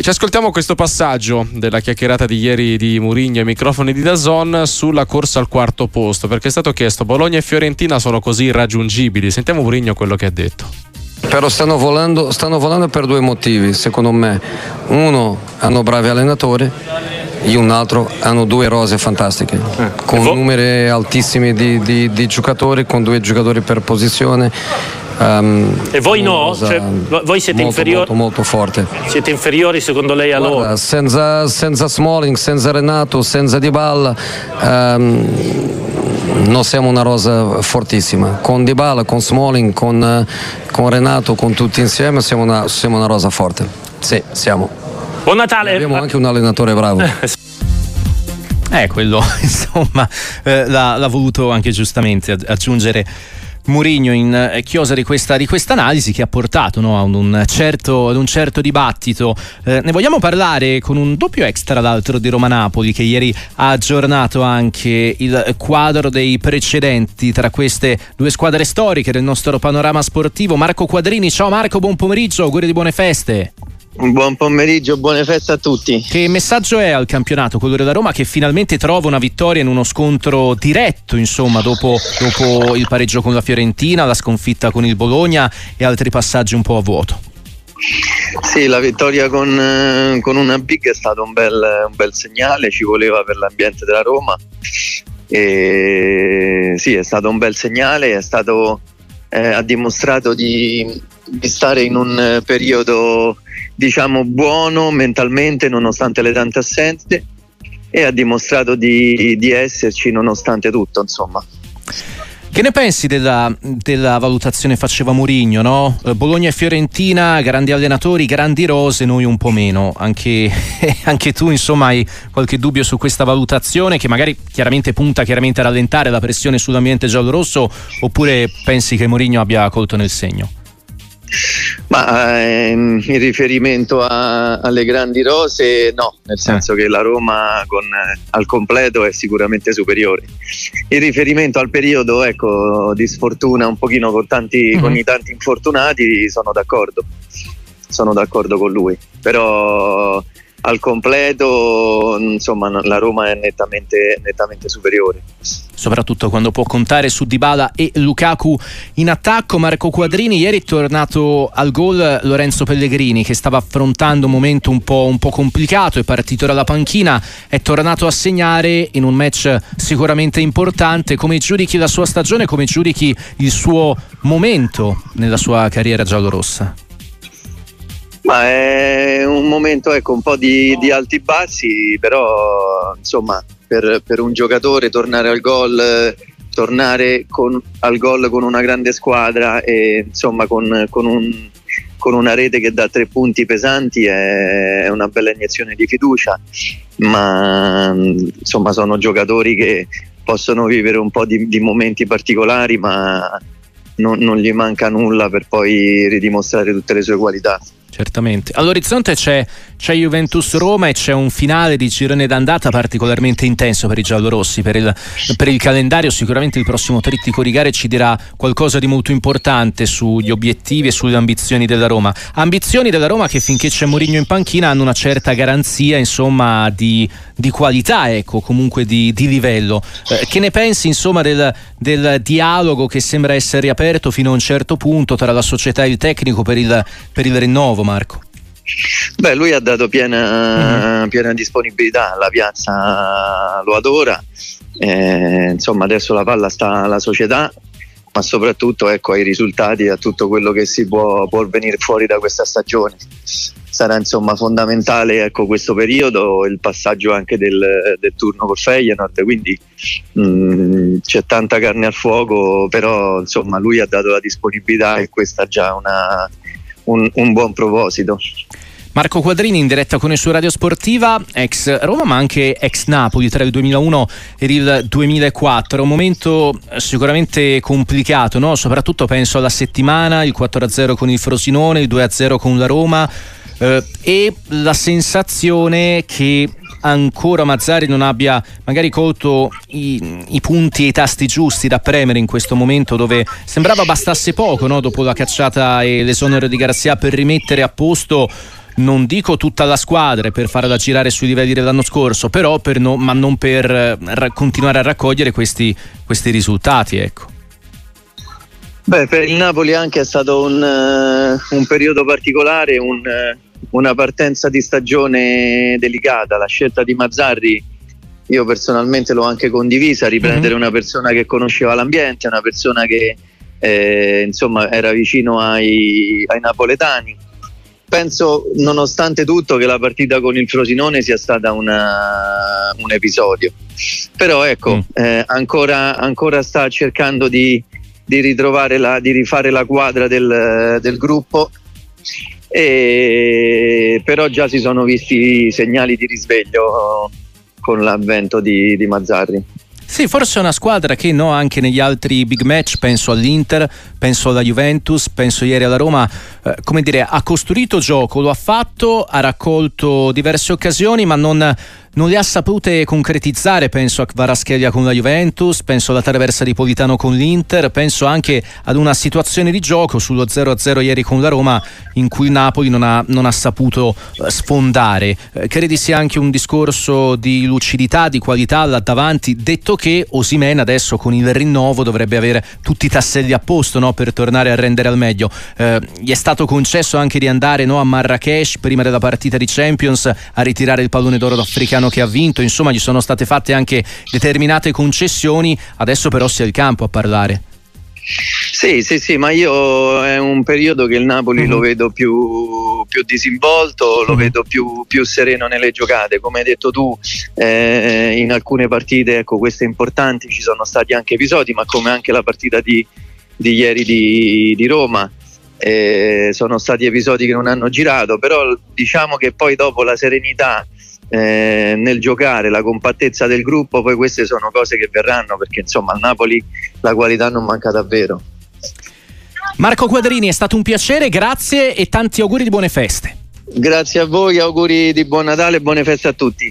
E ci ascoltiamo questo passaggio della chiacchierata di ieri di Murigno ai microfoni di Dazon sulla corsa al quarto posto, perché è stato chiesto Bologna e Fiorentina sono così irraggiungibili. Sentiamo Murigno quello che ha detto. Però stanno volando, stanno volando per due motivi, secondo me. Uno, hanno bravi allenatori e un altro hanno due rose fantastiche, eh. con numeri altissimi di, di, di giocatori, con due giocatori per posizione Um, e voi no? Cioè, voi siete inferiori? Molto, molto forte. Siete inferiori secondo lei a Guarda, loro? Senza, senza Smalling, senza Renato, senza Dybala. Um, noi siamo una rosa fortissima. Con Dybala, con Smalling, con, con Renato, con tutti insieme siamo una, siamo una rosa forte. Sì, siamo. Buon Natale! Abbiamo anche un allenatore bravo. Eh, quello insomma eh, l'ha, l'ha voluto anche giustamente aggiungere Murigno in eh, chiosa di questa, di analisi che ha portato no, ad, un certo, ad, un certo, dibattito. Eh, ne vogliamo parlare con un doppio ex, tra l'altro, di Roma Napoli, che ieri ha aggiornato anche il quadro dei precedenti tra queste due squadre storiche del nostro panorama sportivo. Marco Quadrini, ciao Marco, buon pomeriggio, auguri di buone feste. Buon pomeriggio, buone feste a tutti. Che messaggio è al campionato quello da Roma che finalmente trova una vittoria in uno scontro diretto, insomma, dopo, dopo il pareggio con la Fiorentina, la sconfitta con il Bologna e altri passaggi un po' a vuoto? Sì, la vittoria con, eh, con una big è stato un bel, un bel, segnale, ci voleva per l'ambiente della Roma. E sì, è stato un bel segnale, è stato, eh, ha dimostrato di, di, stare in un periodo diciamo buono mentalmente nonostante le tante assenze e ha dimostrato di, di esserci nonostante tutto insomma. Che ne pensi della, della valutazione faceva Mourinho? No? Eh, Bologna e Fiorentina, grandi allenatori, grandi rose, noi un po' meno. Anche, anche, tu, insomma, hai qualche dubbio su questa valutazione che magari chiaramente punta chiaramente a rallentare la pressione sull'ambiente giallorosso oppure pensi che Mourinho abbia colto nel segno? Ma ehm, in riferimento a, alle grandi rose, no, nel eh. senso che la Roma con, eh, al completo è sicuramente superiore. In riferimento al periodo ecco, di sfortuna, un pochino con, tanti, mm-hmm. con i tanti infortunati, sono d'accordo. Sono d'accordo con lui. Però al completo insomma la Roma è nettamente, nettamente, superiore. Soprattutto quando può contare su Dybala e Lukaku in attacco. Marco Quadrini ieri è tornato al gol Lorenzo Pellegrini che stava affrontando un momento un po', un po' complicato è partito dalla panchina è tornato a segnare in un match sicuramente importante. Come giudichi la sua stagione come giudichi il suo momento nella sua carriera giallorossa ma è un momento ecco, un po' di, di alti e bassi, però insomma per, per, un giocatore tornare al gol, tornare con, al gol con una grande squadra e insomma con, con, un, con una rete che dà tre punti pesanti è, è una bella iniezione di fiducia, ma insomma sono giocatori che possono vivere un po' di, di momenti particolari, ma non, non gli manca nulla per poi ridimostrare tutte le sue qualità certamente. All'orizzonte c'è, c'è Juventus Roma e c'è un finale di girone d'andata particolarmente intenso per i giallorossi. Per il, per il calendario, sicuramente il prossimo trittico di gare ci dirà qualcosa di molto importante sugli obiettivi e sulle ambizioni della Roma. Ambizioni della Roma che finché c'è Mourinho in panchina hanno una certa garanzia, insomma, di, di qualità, ecco, comunque di, di livello. Eh, che ne pensi, insomma, del, del, dialogo che sembra essere riaperto fino a un certo punto tra la società e il tecnico per il, per il rinnovo? Marco? Beh, lui ha dato piena, uh-huh. piena disponibilità, la piazza lo adora, eh, insomma adesso la palla sta alla società, ma soprattutto ecco, ai risultati, a tutto quello che si può, può venire fuori da questa stagione. Sarà insomma fondamentale ecco, questo periodo, il passaggio anche del, del turno col Feyenoord, quindi mh, mm, c'è tanta carne al fuoco, però insomma lui ha dato la disponibilità e questa è già una, un, un buon proposito. Marco Quadrini in diretta con il suo Radio Sportiva, ex Roma ma anche ex Napoli tra il 2001 e il 2004, un momento sicuramente complicato, no? soprattutto penso alla settimana, il 4-0 con il Frosinone, il 2-0 con la Roma eh, e la sensazione che ancora Mazzari non abbia magari colto i, i, punti e i tasti giusti da premere in questo momento dove sembrava bastasse poco no? dopo la cacciata e l'esonero di Garzia per rimettere a posto non dico tutta la squadra per farla girare sui livelli dell'anno scorso, però per no, ma non per eh, continuare a raccogliere questi, questi risultati. Ecco. Beh, per il Napoli anche è stato un, uh, un periodo particolare, un, uh, una partenza di stagione delicata. La scelta di Mazzarri, io personalmente l'ho anche condivisa, riprendere mm-hmm. una persona che conosceva l'ambiente, una persona che eh, insomma era vicino ai, ai napoletani penso nonostante tutto che la partita con il Frosinone sia stata una, un episodio però ecco mm. eh, ancora, ancora, sta cercando di, di, ritrovare la, di rifare la quadra del, del gruppo e, però già si sono visti segnali di risveglio con l'avvento di, di Mazzarri. Sì, forse è una squadra che no, anche negli altri big match, penso all'Inter, penso alla Juventus, penso ieri alla Roma, eh, come dire, ha costruito gioco, lo ha fatto, ha raccolto diverse occasioni, ma non non le ha sapute concretizzare, penso a Varaschelia con la Juventus, penso alla traversa di Politano con l'Inter, penso anche ad una situazione di gioco sullo 0-0 ieri con la Roma in cui il Napoli non ha, non ha saputo eh, sfondare. Eh, credi sia anche un discorso di lucidità, di qualità là davanti, detto che Osimen adesso con il rinnovo dovrebbe avere tutti i tasselli a posto no, per tornare a rendere al meglio. Eh, gli è stato concesso anche di andare no, a Marrakesh prima della partita di Champions a ritirare il pallone d'oro africano che ha vinto, insomma gli sono state fatte anche determinate concessioni, adesso però sia il campo a parlare. Sì, sì, sì, ma io è un periodo che il Napoli mm-hmm. lo vedo più, più disinvolto, lo mm-hmm. vedo più, più, sereno nelle giocate. Come hai detto tu, eh, in alcune partite, ecco, queste importanti, ci sono stati anche episodi, ma come anche la partita di, di ieri di, di Roma. Eh, sono stati episodi che non hanno girato, però diciamo che poi dopo la serenità eh, nel giocare, la compattezza del gruppo, poi queste sono cose che verranno perché insomma al Napoli la qualità non manca davvero. Marco Quadrini è stato un piacere, grazie e tanti auguri di buone feste. Grazie a voi, auguri di buon Natale e buone feste a tutti.